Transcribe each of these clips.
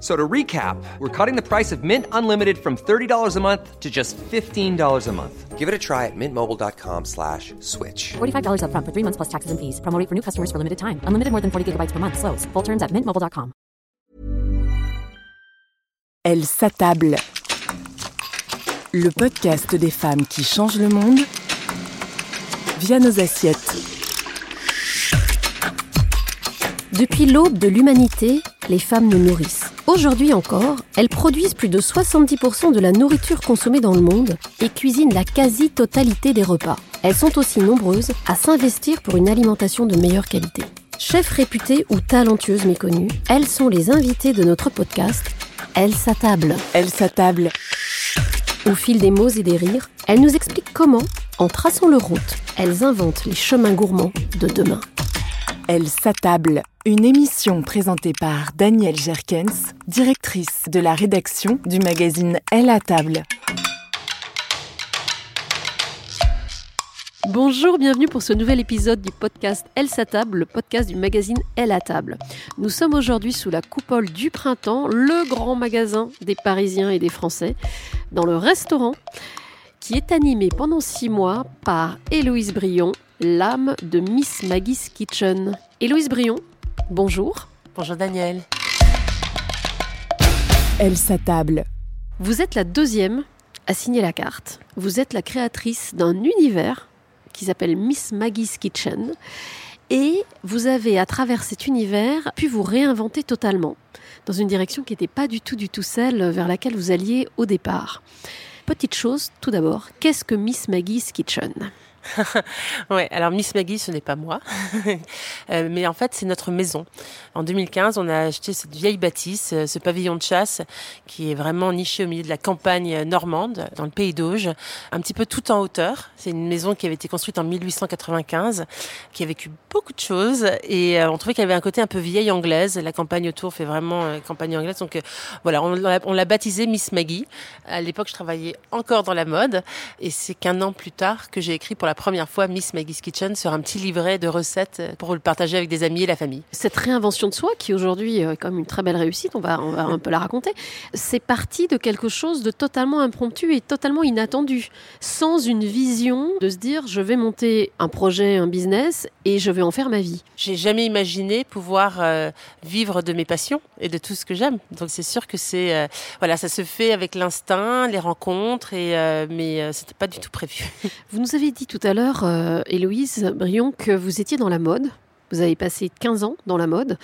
So to recap, we're cutting the price of Mint Unlimited from $30 a month to just $15 a month. Give it a try at mintmobile.com slash switch. $45 upfront for three months plus taxes and fees. Promo rate for new customers for limited time. Unlimited more than 40 gigabytes per month. Slows. Full terms at mintmobile.com. Elle s'attable. Le podcast des femmes qui changent le monde via nos assiettes. Depuis l'aube de l'humanité, les femmes nous nourrissent. Aujourd'hui encore, elles produisent plus de 70% de la nourriture consommée dans le monde et cuisinent la quasi-totalité des repas. Elles sont aussi nombreuses à s'investir pour une alimentation de meilleure qualité. Chefs réputées ou talentueuses méconnues, elles sont les invitées de notre podcast Elles s'attablent. Elle s'attable. Au fil des mots et des rires, elles nous expliquent comment, en traçant leur route, elles inventent les chemins gourmands de demain. Elle s'attable. Une émission présentée par Danielle Jerkens, directrice de la rédaction du magazine Elle à table. Bonjour, bienvenue pour ce nouvel épisode du podcast Elle s'attable, le podcast du magazine Elle à table. Nous sommes aujourd'hui sous la coupole du printemps, le grand magasin des Parisiens et des Français, dans le restaurant qui est animé pendant six mois par Héloïse Brion, l'âme de Miss Maggie's Kitchen. Héloïse Brion, bonjour. Bonjour Daniel. Elle s'attable. Vous êtes la deuxième à signer la carte. Vous êtes la créatrice d'un univers qui s'appelle Miss Maggie's Kitchen. Et vous avez, à travers cet univers, pu vous réinventer totalement, dans une direction qui n'était pas du tout, du tout celle vers laquelle vous alliez au départ. Petite chose, tout d'abord, qu'est-ce que Miss Maggie's Kitchen? ouais, alors Miss Maggie, ce n'est pas moi, Euh, mais en fait c'est notre maison. En 2015, on a acheté cette vieille bâtisse, euh, ce pavillon de chasse, qui est vraiment niché au milieu de la campagne euh, normande, dans le pays d'Auge, un petit peu tout en hauteur. C'est une maison qui avait été construite en 1895, qui a vécu beaucoup de choses, et on trouvait qu'elle avait un côté un peu vieille anglaise. La campagne autour fait vraiment campagne anglaise, donc voilà, on l'a baptisée Miss Maggie. À l'époque, je travaillais encore dans la mode, et c'est qu'un an plus tard que j'ai écrit pour la première fois Miss Maggie's Kitchen sur un petit livret de recettes pour le partager avec des amis et la famille. Cette réinvention de soi, qui aujourd'hui est quand même une très belle réussite, on va, on va un peu la raconter, c'est parti de quelque chose de totalement impromptu et totalement inattendu, sans une vision de se dire je vais monter un projet, un business et je vais en faire ma vie. J'ai jamais imaginé pouvoir euh, vivre de mes passions et de tout ce que j'aime. Donc c'est sûr que c'est euh, voilà, ça se fait avec l'instinct, les rencontres et euh, mais euh, c'était pas du tout prévu. Vous nous avez dit tout à l'heure, euh, Héloïse Brion, que vous étiez dans la mode. Vous avez passé 15 ans dans la mode.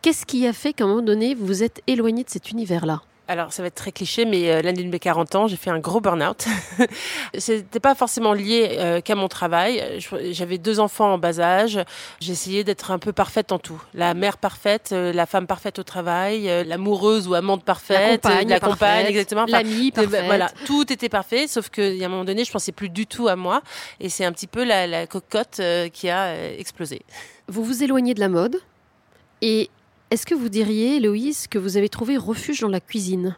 Qu'est-ce qui a fait qu'à un moment donné, vous vous êtes éloignée de cet univers-là? Alors, ça va être très cliché, mais euh, l'année de mes 40 ans, j'ai fait un gros burn-out. C'était pas forcément lié euh, qu'à mon travail. J'avais deux enfants en bas âge. Essayé d'être un peu parfaite en tout. La mère parfaite, euh, la femme parfaite au travail, euh, l'amoureuse ou amante parfaite, compagne euh, la parfaite, compagne, exactement. Enfin, l'amie euh, parfaite. Voilà, tout était parfait, sauf qu'à un moment donné, je pensais plus du tout à moi. Et c'est un petit peu la, la cocotte euh, qui a euh, explosé. Vous vous éloignez de la mode. Et est-ce que vous diriez, Héloïse, que vous avez trouvé refuge dans la cuisine?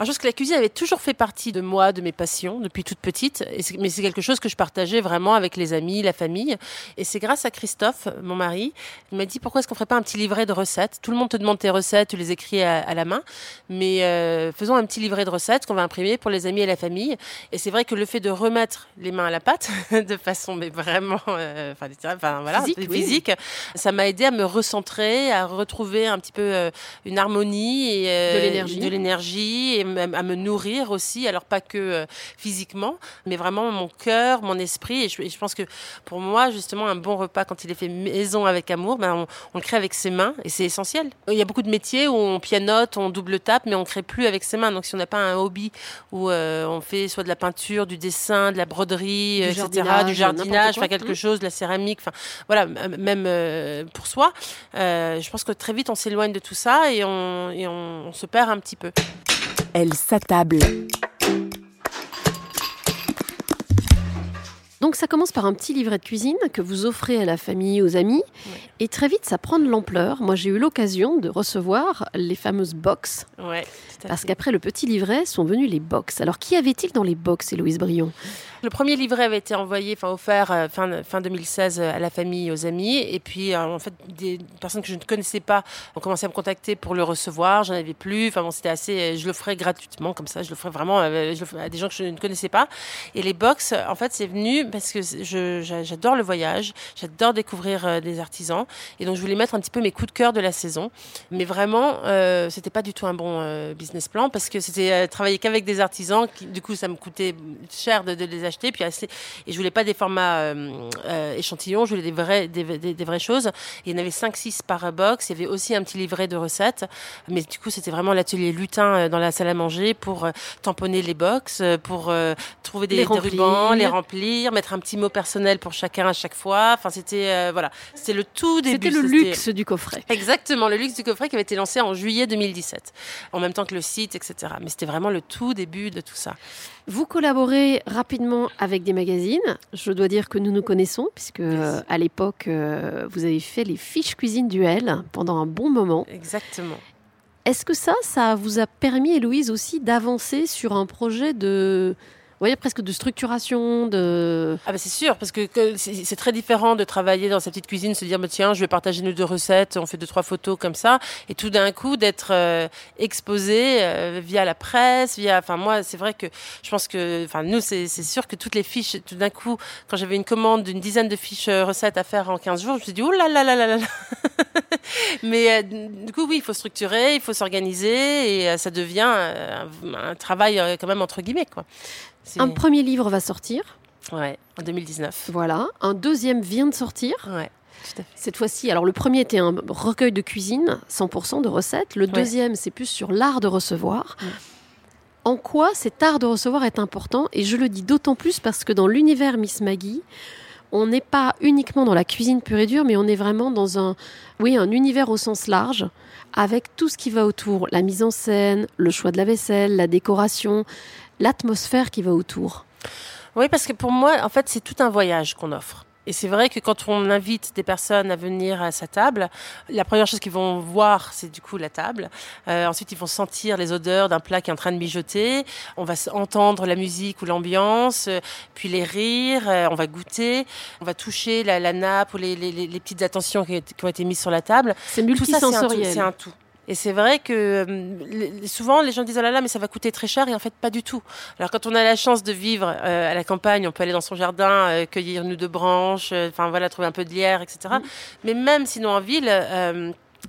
Alors, je pense que la cuisine avait toujours fait partie de moi, de mes passions, depuis toute petite. Et mais c'est quelque chose que je partageais vraiment avec les amis, la famille. Et c'est grâce à Christophe, mon mari, il m'a dit pourquoi est-ce qu'on ferait pas un petit livret de recettes? Tout le monde te demande tes recettes, tu les écris à, à la main. Mais euh, faisons un petit livret de recettes qu'on va imprimer pour les amis et la famille. Et c'est vrai que le fait de remettre les mains à la pâte, de façon mais vraiment, euh, enfin, enfin, voilà, Physique, oui. ça m'a aidé à me recentrer, à retrouver un petit peu euh, une harmonie et euh, De l'énergie. de l'énergie et à me nourrir aussi. Alors pas que euh, physiquement, mais vraiment mon cœur, mon esprit. Et je, et je pense que pour moi, justement, un bon repas quand il est fait maison avec amour, ben on, on le crée avec ses mains et c'est essentiel. Il y a beaucoup de métiers où on pianote, on double tape, mais on crée plus avec ses mains. Donc si on n'a pas un hobby où euh, on fait soit de la peinture, du dessin, de la broderie, Du euh, etc., jardinage, du jardinage, enfin quelque Mhm. chose, de la céramique, enfin voilà, même euh, pour soi, euh, je pense que très vite on s'éloigne de tout ça et on, et on, on se perd un petit peu. Elle s'attable. Donc ça commence par un petit livret de cuisine que vous offrez à la famille, aux amis, et très vite ça prend de l'ampleur. Moi j'ai eu l'occasion de recevoir les fameuses box, Ouais, parce qu'après le petit livret sont venus les box. Alors qui avait-il dans les box, Héloïse Brion? Le premier livret avait été envoyé, enfin offert euh, fin, fin 2016 euh, à la famille aux amis. Et puis, euh, en fait, des personnes que je ne connaissais pas ont commencé à me contacter pour le recevoir. J'en avais plus. Enfin bon, c'était assez. Je le ferais gratuitement, comme ça. Je le ferais vraiment je à des gens que je ne connaissais pas. Et les box, en fait, c'est venu parce que j'adore le voyage. J'adore découvrir des artisans. Et donc, je voulais mettre un petit peu mes coups de cœur de la saison. Mais vraiment, c'était pas du tout un bon euh, business plan parce que c'était euh, travailler qu'avec des artisans. Qui, du coup, ça me coûtait cher de, de les acheter. Puis assez, et je voulais pas des formats euh, euh, échantillons. Je voulais des vrais, des, des- des vraies choses. Et il y en avait 5-6 par box. Il y avait aussi un petit livret de recettes. Mais du coup, c'était vraiment l'atelier lutin euh, dans la salle à manger pour tamponner les box, pour trouver des, Les des rubans, les remplir, mettre un petit mot personnel pour chacun à chaque fois. Enfin, c'était voilà, c'était le tout début. C'était le luxe du coffret. Exactement, le luxe du coffret qui avait été lancé en juillet 2017, en même temps que le site, etc. Mais c'était vraiment le tout début de tout ça. Vous collaborez rapidement avec des magazines. Je dois dire que nous nous connaissons, puisque euh, à l'époque, euh, vous avez fait les fiches cuisine duel pendant un bon moment. Exactement. Est-ce que ça, ça vous a permis, Héloïse, aussi d'avancer sur un projet de, voyez, presque de structuration, de... Ah bah c'est sûr, parce que, c'est très différent de travailler dans sa petite cuisine, se dire bah, tiens, je vais partager nos deux recettes, on fait deux trois photos comme ça, et tout d'un coup d'être euh, exposé euh, via la presse, via. Enfin moi, c'est vrai que je pense que, enfin nous, c'est sûr que toutes les fiches, tout d'un coup, quand j'avais une commande d'une dizaine de fiches euh, recettes à faire en 15 jours, je me suis dit oh là là là là là. Mais du coup, oui, il faut structurer, il faut s'organiser, et ça devient un, un travail quand même entre guillemets quoi. Un premier livre va sortir, Ouais, en 2019. voilà. Un deuxième vient de sortir. Ouais, tout à fait. Cette fois-ci, alors le premier était un recueil de cuisine, 100% de recettes. Le deuxième, c'est plus sur l'art de recevoir. Mm. En quoi cet art de recevoir est important? Et je le dis d'autant plus parce que dans l'univers Miss Maggie, on n'est pas uniquement dans la cuisine pure et dure, mais on est vraiment dans un, oui, un univers au sens large, avec tout ce qui va autour, la mise en scène, le choix de la vaisselle, la décoration, l'atmosphère qui va autour. Oui, parce que pour moi, en fait, c'est tout un voyage qu'on offre. Et c'est vrai que quand on invite des personnes à venir à sa table, la première chose qu'ils vont voir, c'est du coup la table. Euh, ensuite, ils vont sentir les odeurs d'un plat qui est en train de mijoter. On va entendre la musique ou l'ambiance, euh, puis les rires. euh, on va goûter. On va toucher la, la nappe ou les, les- les- petites attentions qui, qui ont été mises sur la table. C'est multisensoriel. C'est un tout. Et c'est vrai que euh, souvent les gens disent oh là là mais ça va coûter très cher et en fait pas du tout. Alors quand on a la chance de vivre euh, à la campagne, on peut aller dans son jardin, euh, cueillir une ou deux branches, enfin voilà trouver un peu de lierre, etc. Mais même sinon en ville.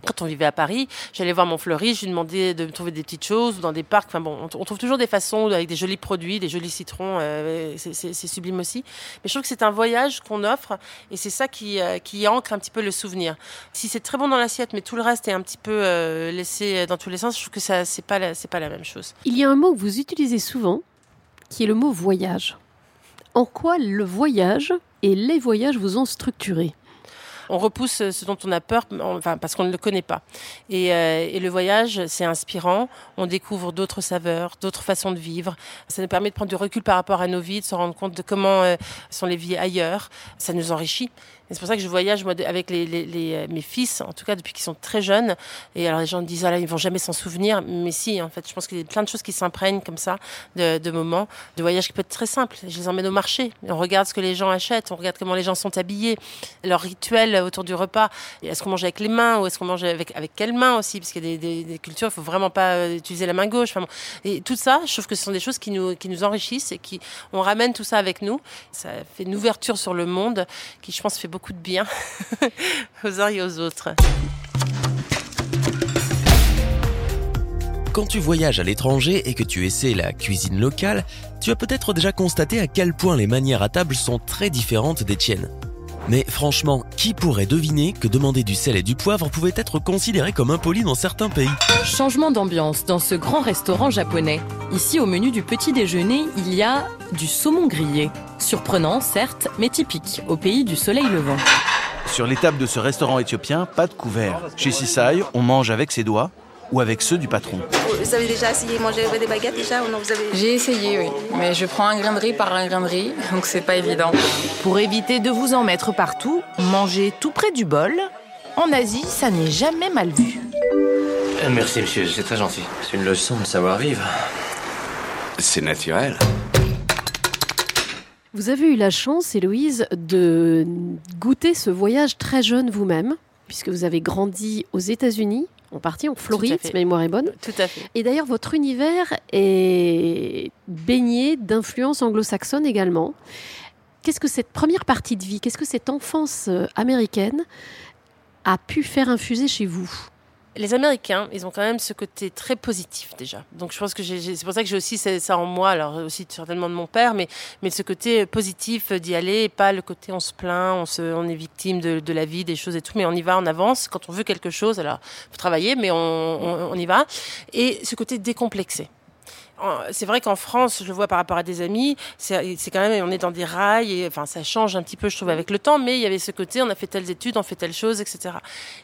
Quand on vivait à Paris, j'allais voir mon fleuriste, je lui demandais de me trouver des petites choses dans des parcs. Enfin bon, on, trouve toujours des façons avec des jolis produits, des jolis citrons. Euh, c'est sublime aussi. Mais je trouve que c'est un voyage qu'on offre et c'est ça qui, euh, qui ancre un petit peu le souvenir. Si c'est très bon dans l'assiette, mais tout le reste est un petit peu euh, laissé dans tous les sens, je trouve que ça c'est pas c'est pas la même chose. Il y a un mot que vous utilisez souvent, qui est le mot voyage. En quoi le voyage et les voyages vous ont structuré? On repousse ce dont on a peur, enfin, parce qu'on ne le connaît pas. Et, euh, et le voyage, c'est inspirant. On découvre d'autres saveurs, d'autres façons de vivre. Ça nous permet de prendre du recul par rapport à nos vies, de se rendre compte de comment euh, sont les vies ailleurs. Ça nous enrichit c'est pour ça que je voyage moi, avec euh, mes fils, en tout cas depuis qu'ils sont très jeunes. Et alors les gens disent, ah là, ils vont jamais s'en souvenir. Mais si, en fait, je pense qu'il y a plein de choses qui s'imprègnent comme ça, de, moments, de voyage qui peut être très simple. Je les emmène au marché. On regarde ce que les gens achètent, on regarde comment les gens sont habillés, leur rituel autour du repas. Est-ce qu'on mange avec les mains ou est-ce qu'on mange avec, avec quelles mains aussi? Parce qu'il y a des, cultures, il faut vraiment pas euh, utiliser la main gauche. Et tout ça, je trouve que ce sont des choses qui nous, qui nous enrichissent et qui, on ramène tout ça avec nous. Ça fait une ouverture sur le monde qui, je pense, fait beaucoup beaucoup de bien aux uns et aux autres. Quand tu voyages à l'étranger et que tu essaies la cuisine locale, tu as peut-être déjà constaté à quel point les manières à table sont très différentes des tiennes. Mais franchement, qui pourrait deviner que demander du sel et du poivre pouvait être considéré comme impoli dans certains pays? Changement d'ambiance dans ce grand restaurant japonais. Ici, au menu du petit déjeuner, il y a du saumon grillé. Surprenant, certes, mais typique, au pays du soleil levant. Sur les tables de ce restaurant éthiopien, pas de couvert. Chez Sisai, on mange avec ses doigts ou avec ceux du patron. Vous avez déjà essayé de manger des baguettes déjà ou non vous avez... J'ai essayé, oui. Mais je prends un grain de riz par un grain de riz, donc c'est pas évident. Pour éviter de vous en mettre partout, mangez tout près du bol. En Asie, ça n'est jamais mal vu. Merci, monsieur, c'est très gentil. C'est une leçon de savoir-vivre. C'est naturel. Vous avez eu la chance, Héloïse, de goûter ce voyage très jeune vous-même, puisque vous avez grandi aux États-Unis, en partie en Floride, si ma mémoire est bonne. Tout à fait. Et d'ailleurs, votre univers est baigné d'influences anglo-saxonnes également. Qu'est-ce que cette première partie de vie, qu'est-ce que cette enfance euh, américaine a pu faire infuser chez vous? Les Américains, ils ont quand même ce côté très positif déjà. Donc je pense que c'est pour ça que j'ai aussi ça en moi, alors aussi certainement de mon père, mais, mais ce côté positif d'y aller, et pas le côté on se plaint, on, se, on est victime de, la vie, des choses et tout, mais on y va, on avance. Quand on veut quelque chose, alors faut travailler, mais on, on, on y va. Et ce côté décomplexé c'est vrai qu'en France, je le vois par rapport à des amis, c'est quand même, on est dans des rails, et enfin, ça change un petit peu, je trouve, avec le temps, mais il y avait ce côté, on a fait telles études, on fait telle chose, etc.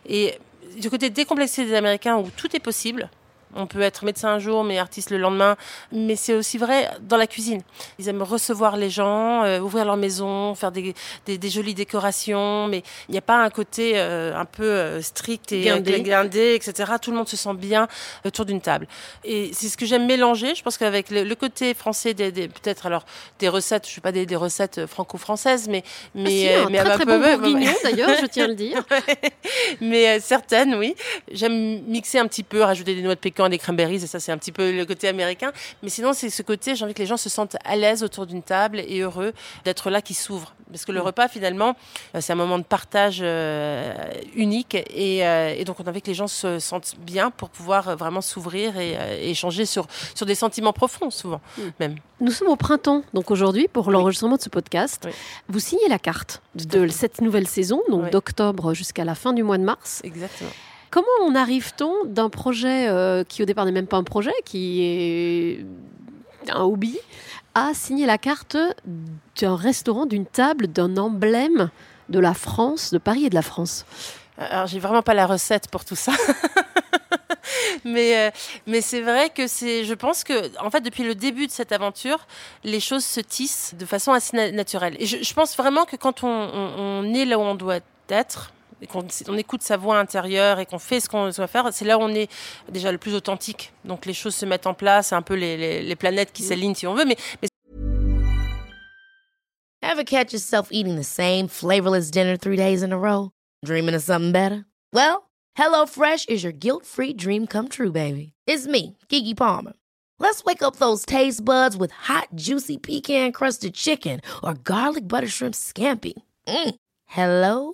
Et du côté décomplexé des Américains où tout est possible, on peut être médecin un jour, mais artiste le lendemain. Mais c'est aussi vrai dans la cuisine. Ils aiment recevoir les gens, euh, ouvrir leur maison, faire des, des, jolies décorations. Mais il n'y a pas un côté euh, un peu euh, strict et guindé. etc. Tout le monde se sent bien autour d'une table. Et c'est ce que j'aime mélanger. Je pense qu'avec le, côté français, des, peut-être alors des recettes, je ne sais pas des, recettes franco-françaises, mais mais, ah, mais un très, très bon bourguignon d'ailleurs, je tiens à le dire. mais certaines, oui. J'aime mixer un petit peu, rajouter des noix de pécan des cranberries, et ça c'est un petit peu le côté américain. Mais sinon, c'est ce côté, j'ai envie que les gens se sentent à l'aise autour d'une table et heureux d'être là, qui s'ouvre. Parce que le mm. repas, finalement, euh, c'est un moment de partage euh, unique. Euh, et, donc, on a envie que les gens se sentent bien pour pouvoir vraiment s'ouvrir et, échanger sur, sur des sentiments profonds, souvent, mm. même. Nous sommes au printemps, donc aujourd'hui, pour l'enregistrement de ce podcast. Vous signez la carte de cette nouvelle saison, donc d'octobre jusqu'à la fin du mois de mars. Exactement. Comment en arrive-t-on d'un projet euh, qui au départ n'est même pas un projet, qui est un hobby, à signer la carte d'un restaurant, d'une table, d'un emblème de la France, de Paris et de la France? Alors j'ai vraiment pas la recette pour tout ça. mais, euh, mais c'est vrai que c'est, je pense que, en fait, depuis le début de cette aventure, les choses se tissent de façon assez naturelle. Et je, pense vraiment que quand on, on est là où on doit être, et qu'on on écoute sa voix intérieure et qu'on fait ce qu'on doit faire, c'est là où on est déjà le plus authentique. Donc les choses se mettent en place, c'est un peu les, les, les planètes qui s'alignent si on veut. Mais, mais... Ever catch yourself eating the same flavorless dinner three days in a row? Dreaming of something better? Well, HelloFresh is your guilt-free dream come true, baby. It's me, Kiki Palmer. Let's wake up those taste buds with hot, juicy pecan-crusted chicken or garlic butter shrimp scampi. Mm. Hello?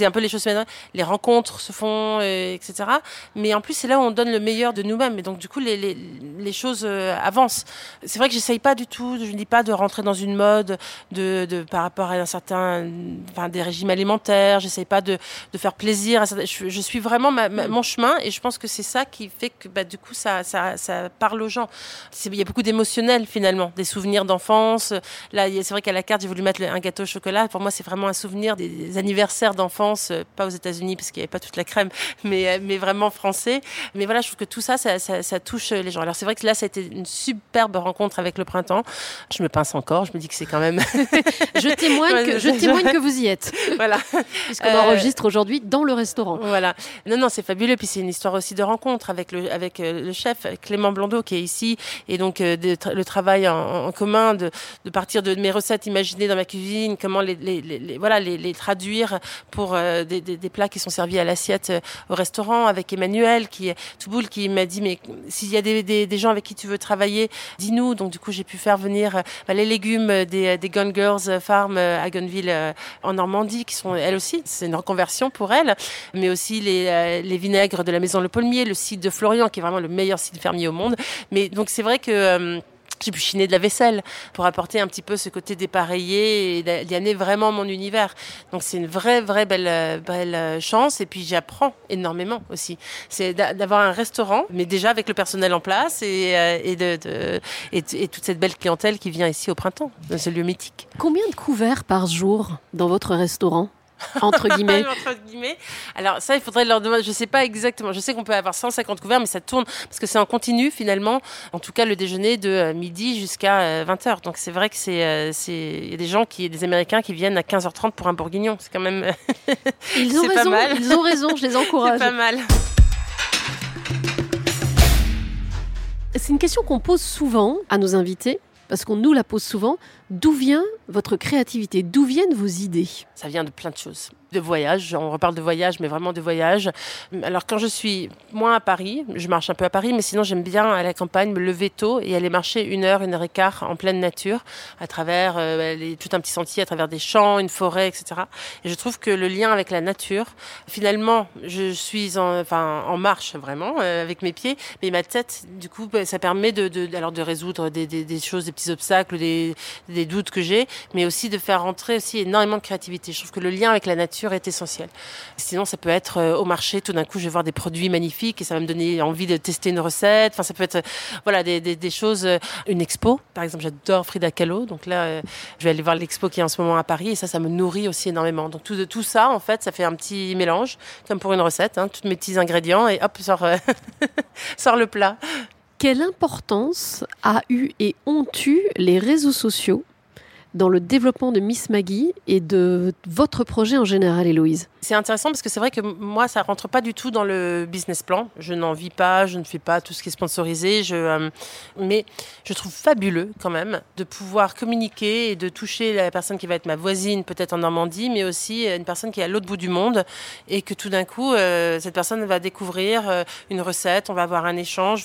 C'est un peu les choses, les rencontres se font, euh, etc. Mais en plus, c'est là où on donne le meilleur de nous-mêmes. Et donc, du coup, les, les, les choses euh, avancent. C'est vrai que j'essaye pas du tout, je ne dis pas de rentrer dans une mode de, de par rapport à un certain, enfin, des régimes alimentaires. J'essaye pas de, de faire plaisir. À certains, je, je, suis vraiment ma, ma, mon chemin et je pense que c'est ça qui fait que, bah, du coup, ça, ça, ça parle aux gens. Il y a beaucoup d'émotionnel finalement, des souvenirs d'enfance. Là, c'est vrai qu'à la carte, j'ai voulu mettre un gâteau au chocolat. Pour moi, c'est vraiment un souvenir des anniversaires d'enfance euh, pas aux États-Unis parce qu'il n'y avait pas toute la crème, mais, euh, mais vraiment français. Mais voilà, je trouve que tout ça ça, ça, ça, touche les gens. Alors c'est vrai que là, ça a été une superbe rencontre avec le printemps. Je me pince encore, je me dis que c'est quand même. je témoigne, que, je témoigne que vous y êtes. Voilà. Puisqu'on euh... enregistre aujourd'hui dans le restaurant. Voilà. Non, non, c'est fabuleux. Puis c'est une histoire aussi de rencontre avec le, avec le chef Clément Blondeau qui est ici. Et donc de, le travail en, en commun, de, de, partir de mes recettes imaginées dans ma cuisine, comment les, les, les voilà, les, traduire pour euh, des, plats qui sont servis à l'assiette euh, au restaurant avec Emmanuel qui Touboul qui m'a dit mais s'il y a des, gens avec qui tu veux travailler dis-nous. Donc du coup j'ai pu faire venir euh, bah, les légumes des, des Gun Girls Farm à Gunville en Normandie qui sont elles aussi c'est une reconversion pour elles. Mais aussi les, les vinaigres de la maison Le Paulmier le site de Florian qui est vraiment le meilleur site fermier au monde. Mais donc c'est vrai que j'ai pu chiner de la vaisselle pour apporter un petit peu ce côté dépareillé et d'y amener vraiment mon univers. Donc c'est une vraie, vraie belle, belle chance. Et puis j'apprends énormément aussi. C'est d'avoir un restaurant, mais déjà avec le personnel en place et, et, de, de et, et, toute cette belle clientèle qui vient ici au printemps, dans ce lieu mythique. Combien de couverts par jour dans votre restaurant? entre guillemets. entre guillemets. Alors ça, il faudrait leur demander. Je sais pas exactement. Je sais qu'on peut avoir 150 couverts, mais ça tourne parce que c'est en continu finalement. En tout cas, le déjeuner de midi jusqu'à 20h. Donc c'est vrai que c'est, c'est, il y a des gens qui, des Américains qui viennent à 15h30 pour un bourguignon. C'est quand même. Ils ont raison. Ils ont raison. Je les encourage. c'est pas mal. C'est une question qu'on pose souvent à nos invités parce qu'on nous la pose souvent. D'où vient votre créativité? D'où viennent vos idées? Ça vient de plein de choses. De voyage, on reparle de voyage, mais vraiment de voyage. Alors quand je suis moins à Paris, je marche un peu à Paris, mais sinon j'aime bien à la campagne me lever tôt et aller marcher une heure, une heure et quart en pleine nature, à travers euh, tout un petit sentier, à travers des champs, une forêt, etc. Et je trouve que le lien avec la nature, finalement, je suis en, enfin, en marche vraiment euh, avec mes pieds, mais ma tête, du coup, bah, ça permet de, alors de résoudre des, choses, des petits obstacles, des doutes que j'ai, mais aussi de faire rentrer aussi énormément de créativité. Je trouve que le lien avec la nature est essentiel. Sinon, ça peut être euh, au marché, tout d'un coup, je vais voir des produits magnifiques et ça va me donner envie de tester une recette. Enfin, ça peut être, euh, voilà, des, choses, euh, une expo. Par exemple, j'adore Frida Kahlo. Donc là, je vais aller voir l'expo qui est en ce moment à Paris et ça, ça me nourrit aussi énormément. Donc tout, tout ça, en fait, ça fait un petit mélange, comme pour une recette, hein, tous mes petits ingrédients et hop, sort, sort le plat. Quelle importance a eu et ont eu les réseaux sociaux dans le développement de Miss Maggie et de votre projet en général, Héloïse C'est intéressant parce que c'est vrai que moi, ça rentre pas du tout dans le business plan. Je n'en vis pas, je ne fais pas tout ce qui est sponsorisé. Euh, mais je trouve fabuleux quand même de pouvoir communiquer et de toucher la personne qui va être ma voisine, peut-être en Normandie, mais aussi une personne qui est à l'autre bout du monde et que tout d'un coup, euh, cette personne va découvrir euh, une recette, on va avoir un échange.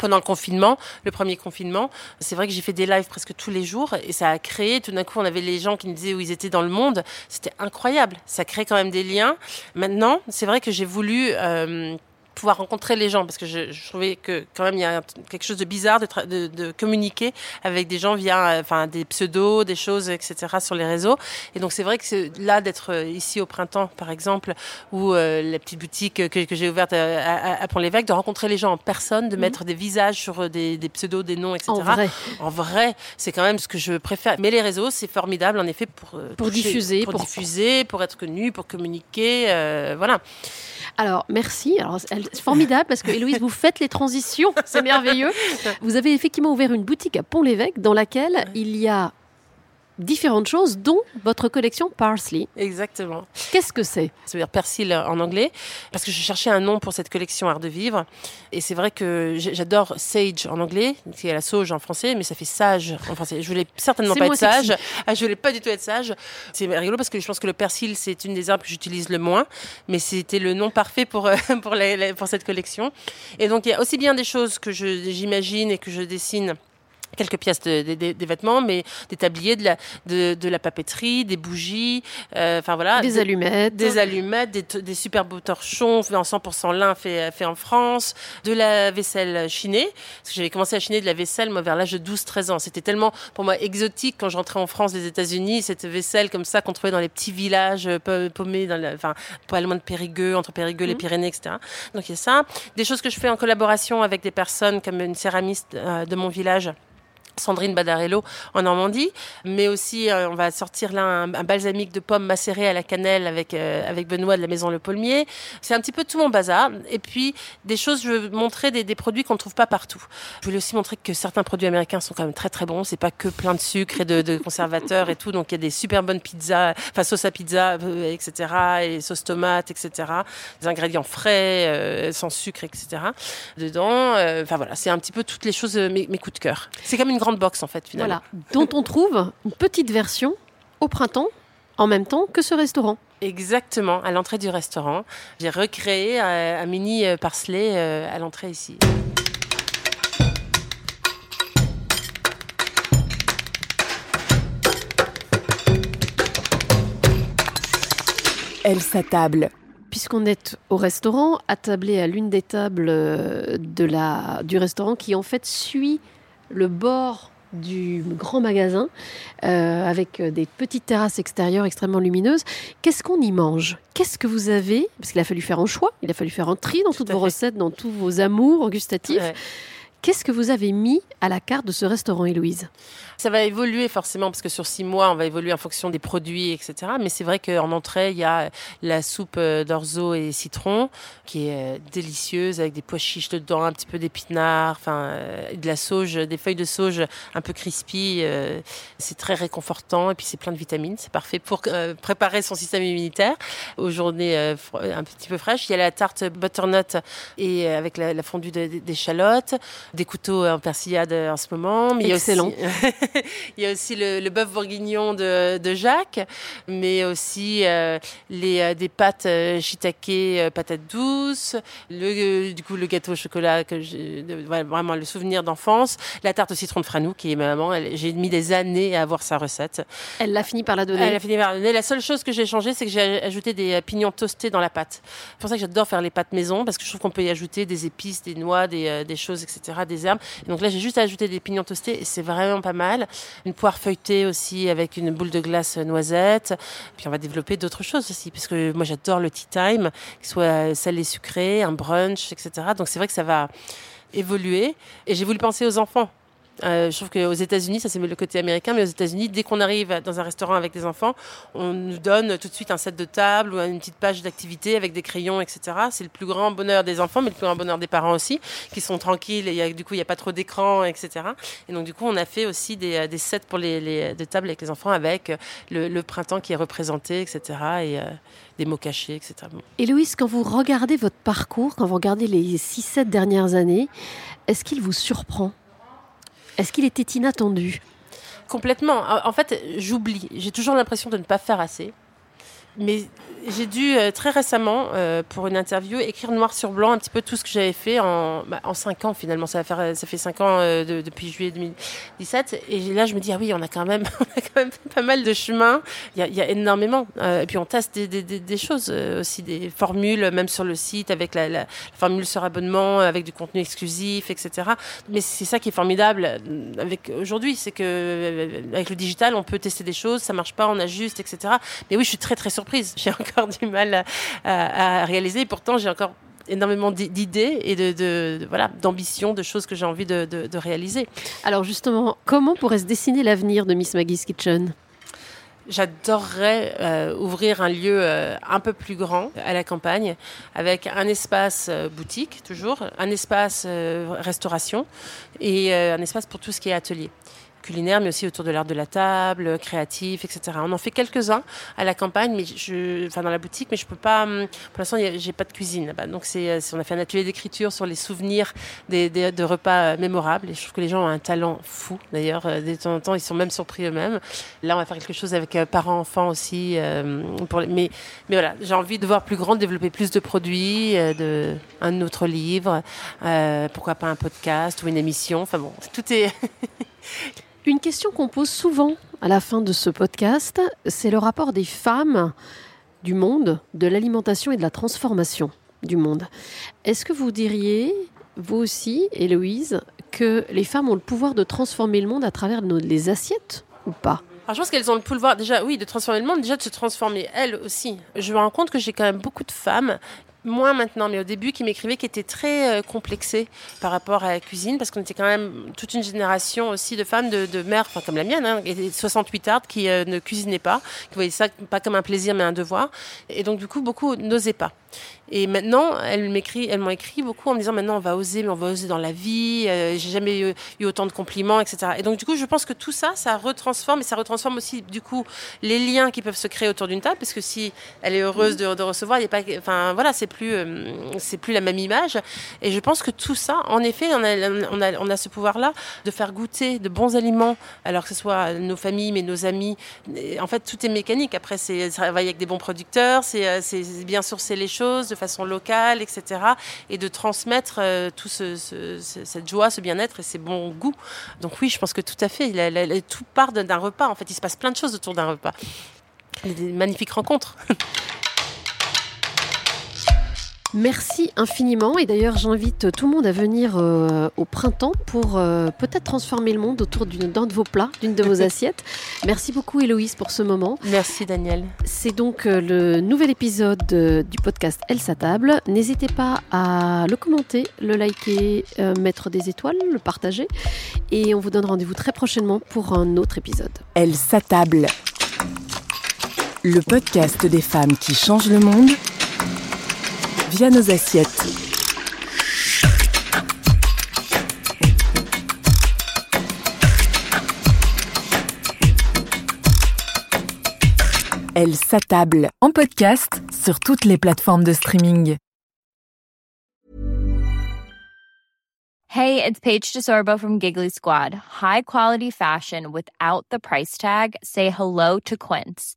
Pendant le confinement, le premier confinement, c'est vrai que j'ai fait des lives presque tous les jours et ça a créé, tout d'un coup, on avait les gens qui me disaient où ils étaient dans le monde. C'était incroyable. Ça crée quand même des liens. Maintenant, c'est vrai que j'ai voulu euh, pouvoir rencontrer les gens parce que je, je, trouvais que quand même il y a quelque chose de bizarre de, de, de communiquer avec des gens via enfin des pseudos des choses etc sur les réseaux. Et donc c'est vrai que c'est là d'être euh, ici au printemps par exemple ou euh, la petite boutique que, que j'ai ouverte à, à, à Pont-l'Évêque de rencontrer les gens en personne de mmh. mettre des visages sur des, des, pseudos des noms etc en vrai, vrai c'est quand même ce que je préfère. Mais les réseaux c'est formidable en effet pour euh, pour toucher, diffuser pour, pour, diffuser pour être connu pour communiquer euh, voilà alors, merci. Alors, c'est formidable parce que, Héloïse, vous faites les transitions. C'est merveilleux. Vous avez effectivement ouvert une boutique à Pont-l'Évêque dans laquelle il y a différentes choses, dont votre collection Parsley. Exactement. Qu'est-ce que c'est? Ça veut dire persil en anglais, parce que je cherchais un nom pour cette collection Art de Vivre. Et c'est vrai que j'adore sage en anglais, qui est la sauge en français, mais ça fait sage en français. Je voulais certainement pas être sage. Ah, je voulais pas du tout être sage. C'est rigolo parce que je pense que le persil, c'est une des herbes que j'utilise le moins, mais c'était le nom parfait pour, euh, pour, pour cette collection. Et donc, il y a aussi bien des choses que j'imagine et que je dessine quelques pièces de, des vêtements, mais des tabliers, de la, de, de la papeterie, des bougies, euh, enfin voilà. Des, allumettes. Des allumettes, des, des super beaux torchons en 100% lin fait, fait en France, de la vaisselle chinée. Parce que j'avais commencé à chiner de la vaisselle, moi, vers l'âge de 12-13 ans. C'était tellement, pour moi, exotique quand j'entrais en France des États-Unis, cette vaisselle comme ça qu'on trouvait dans les petits villages euh, paumés, dans la, enfin, pas loin de Périgueux, entre Périgueux, les mmh. Pyrénées, etc. Donc il y a ça. Des choses que je fais en collaboration avec des personnes comme une céramiste euh, de mon village Sandrine Badarello en Normandie, mais aussi euh, on va sortir là un, balsamique de pommes macéré à la cannelle avec euh, avec Benoît de la maison Le Paulmier. C'est un petit peu tout mon bazar. Et puis des choses, je veux montrer des, produits qu'on ne trouve pas partout. Je voulais aussi montrer que certains produits américains sont quand même très très bons. C'est pas que plein de sucre et de, conservateurs et tout. Donc il y a des super bonnes pizzas, enfin sauce à pizza, euh, etc. Et sauce tomate, etc. Des ingrédients frais, sans sucre, etc. Dedans. Enfin voilà, c'est un petit peu toutes les choses, mes, mes coups de cœur. C'est comme une grande box en fait finalement. Voilà, dont on trouve une petite version au printemps en même temps que ce restaurant. Exactement, à l'entrée du restaurant. J'ai recréé un, mini euh, parsley euh, à l'entrée ici. Elle s'attable. Puisqu'on est au restaurant, attablé à l'une des tables euh, de la, du restaurant qui en fait suit le bord du grand magasin euh, avec des petites terrasses extérieures extrêmement lumineuses. Qu'est-ce qu'on y mange? Qu'est-ce que vous avez? Parce qu'il a fallu faire un choix, il a fallu faire un tri dans toutes vos recettes, dans tous vos amours gustatifs. Qu'est-ce que vous avez mis à la carte de ce restaurant, Héloïse? Ça va évoluer forcément parce que sur six mois, on va évoluer en fonction des produits, etc. Mais c'est vrai qu'en entrée, il y a la soupe euh, d'orzo et citron qui est euh, délicieuse avec des pois chiches dedans, un petit peu d'épinards, enfin euh, de la sauge, des feuilles de sauge un peu crispy. c'est très réconfortant et puis c'est plein de vitamines. C'est parfait pour préparer son système immunitaire aux journées un petit peu fraîches. Il y a la tarte butternut et avec la, fondue d'échalotes, des couteaux en persillade en ce moment. Mais Excellent. il y a aussi le, bœuf bourguignon de, de, Jacques, mais aussi euh, les, euh, des pâtes euh, shiitake, patates douces, le, du coup le gâteau au chocolat, que vraiment le souvenir d'enfance, la tarte au citron de Franou, qui est ma maman. J'ai mis des années à avoir sa recette. Elle l'a fini par la donner. Elle a fini par la donner. La seule chose que j'ai changé, c'est que j'ai ajouté des pignons toastés dans la pâte. C'est pour ça que j'adore faire les pâtes maison, parce que je trouve qu'on peut y ajouter des épices, des noix, des, des choses, etc., des herbes. Donc là, j'ai juste ajouté des pignons toastés et c'est vraiment pas mal. Une poire feuilletée aussi avec une boule de glace noisette. Puis on va développer d'autres choses aussi, parce que moi j'adore le tea time, qu'il soit salé sucré, un brunch, etc. Donc c'est vrai que ça va évoluer. Et j'ai voulu penser aux enfants. Euh, je trouve qu'aux États-Unis, ça c'est le côté américain, mais aux États-Unis, dès qu'on arrive dans un restaurant avec des enfants, on nous donne tout de suite un set de table ou une petite page d'activité avec des crayons, etc. C'est le plus grand bonheur des enfants, mais le plus grand bonheur des parents aussi, qui sont tranquilles et du coup, il n'y a pas trop d'écran, etc. Et donc, du coup, on a fait aussi des, euh, des sets pour les, les, de tables avec les enfants avec le, le, printemps qui est représenté, etc. Et, euh, des mots cachés, etc. Et Louise, quand vous regardez votre parcours, quand vous regardez les 6-7 dernières années, est-ce qu'il vous surprend? Est-ce qu'il était inattendu? Complètement. En fait, j'oublie. J'ai toujours l'impression de ne pas faire assez. Mais j'ai dû euh, très récemment, euh, pour une interview, écrire noir sur blanc un petit peu tout ce que j'avais fait en, bah, en cinq ans finalement. Ça, va faire, ça fait cinq ans euh, depuis juillet 2017. Et là, je me dis, ah oui, on a quand même, on a quand même pas mal de chemin. Il y a, y a énormément. et puis on teste des, des, des, choses aussi, des formules, même sur le site, avec la, la, formule sur abonnement, avec du contenu exclusif, etc. Mais c'est ça qui est formidable avec aujourd'hui, c'est que avec le digital, on peut tester des choses, ça marche pas, on ajuste, etc. Mais oui, je suis très très surprise. J'ai encore du mal à, réaliser. pourtant, j'ai encore énormément d'idées et de, voilà d'ambitions, de choses que j'ai envie de, réaliser. Alors justement, comment pourrait se dessiner l'avenir de Miss Maggie's Kitchen? J'adorerais euh, ouvrir un lieu euh, un peu plus grand à la campagne, avec un espace euh, boutique toujours, un espace restauration et un espace pour tout ce qui est atelier. Culinaire, mais aussi autour de l'art de la table, créatif, etc. On en fait quelques-uns à la campagne, mais je, enfin dans la boutique, mais je peux pas. Hum, pour l'instant, j'ai pas de cuisine là-bas. Donc c'est, on a fait un atelier d'écriture sur les souvenirs des, de repas mémorables. Et je trouve que les gens ont un talent fou. D'ailleurs, de temps en temps, ils sont même surpris eux-mêmes. Là, on va faire quelque chose avec parents-enfants aussi. mais, mais voilà, j'ai envie de voir plus grand, développer plus de produits, de un autre livre, pourquoi pas un podcast ou une émission. Enfin bon, tout est. Une question qu'on pose souvent à la fin de ce podcast, c'est le rapport des femmes du monde, de l'alimentation et de la transformation du monde. Est-ce que vous diriez, vous aussi, Héloïse, que les femmes ont le pouvoir de transformer le monde à travers les assiettes ou pas? Alors, je pense qu'elles ont le pouvoir déjà, oui, de transformer le monde, déjà de se transformer elles aussi. Je me rends compte que j'ai quand même beaucoup de femmes moins maintenant, mais au début, qui m'écrivaient, qui étaient très euh, complexés par rapport à la cuisine, parce qu'on était quand même toute une génération aussi de femmes, de, mères, comme la mienne, hein, et 68 ardes qui euh, ne cuisinaient pas, qui voyaient ça pas comme un plaisir, mais un devoir. Et donc, du coup, beaucoup n'osaient pas. Et maintenant, elles m'écrit, elles m'ont écrit beaucoup en me disant maintenant on va oser, mais on va oser dans la vie. Euh, j'ai jamais eu, autant de compliments, etc. Et donc du coup, je pense que tout ça, ça retransforme et ça retransforme aussi du coup les liens qui peuvent se créer autour d'une table, parce que si elle est heureuse de, recevoir, il a pas, enfin voilà, c'est plus, euh, c'est plus la même image. Et je pense que tout ça, en effet, on a, on a, on a ce pouvoir-là de faire goûter de bons aliments, alors que ce soit nos familles, mais nos amis. en fait, tout est mécanique. Après, c'est travailler avec des bons producteurs, c'est euh, bien sourcer les choses de façon locale, etc. Et de transmettre euh, tout ce, cette joie, ce bien-être et ces bons goûts. Donc oui, je pense que tout à fait, tout part d'un repas. En fait, il se passe plein de choses autour d'un repas. Des magnifiques rencontres. Merci infiniment et d'ailleurs j'invite tout le monde à venir euh, au printemps pour euh, peut-être transformer le monde autour d'un de vos plats, d'une de vos assiettes. Merci beaucoup Héloïse pour ce moment. Merci Daniel. C'est donc euh, le nouvel épisode du podcast Elle sa table. N'hésitez pas à le commenter, le liker, mettre des étoiles, le partager et on vous donne rendez-vous très prochainement pour un autre épisode. Elle sa table. Le podcast des femmes qui changent le monde via nos assiettes. Elle s'attable en podcast sur toutes les plateformes de streaming. Hey, it's Paige DeSorbo from Giggly Squad. High quality fashion without the price tag. Say hello to Quince.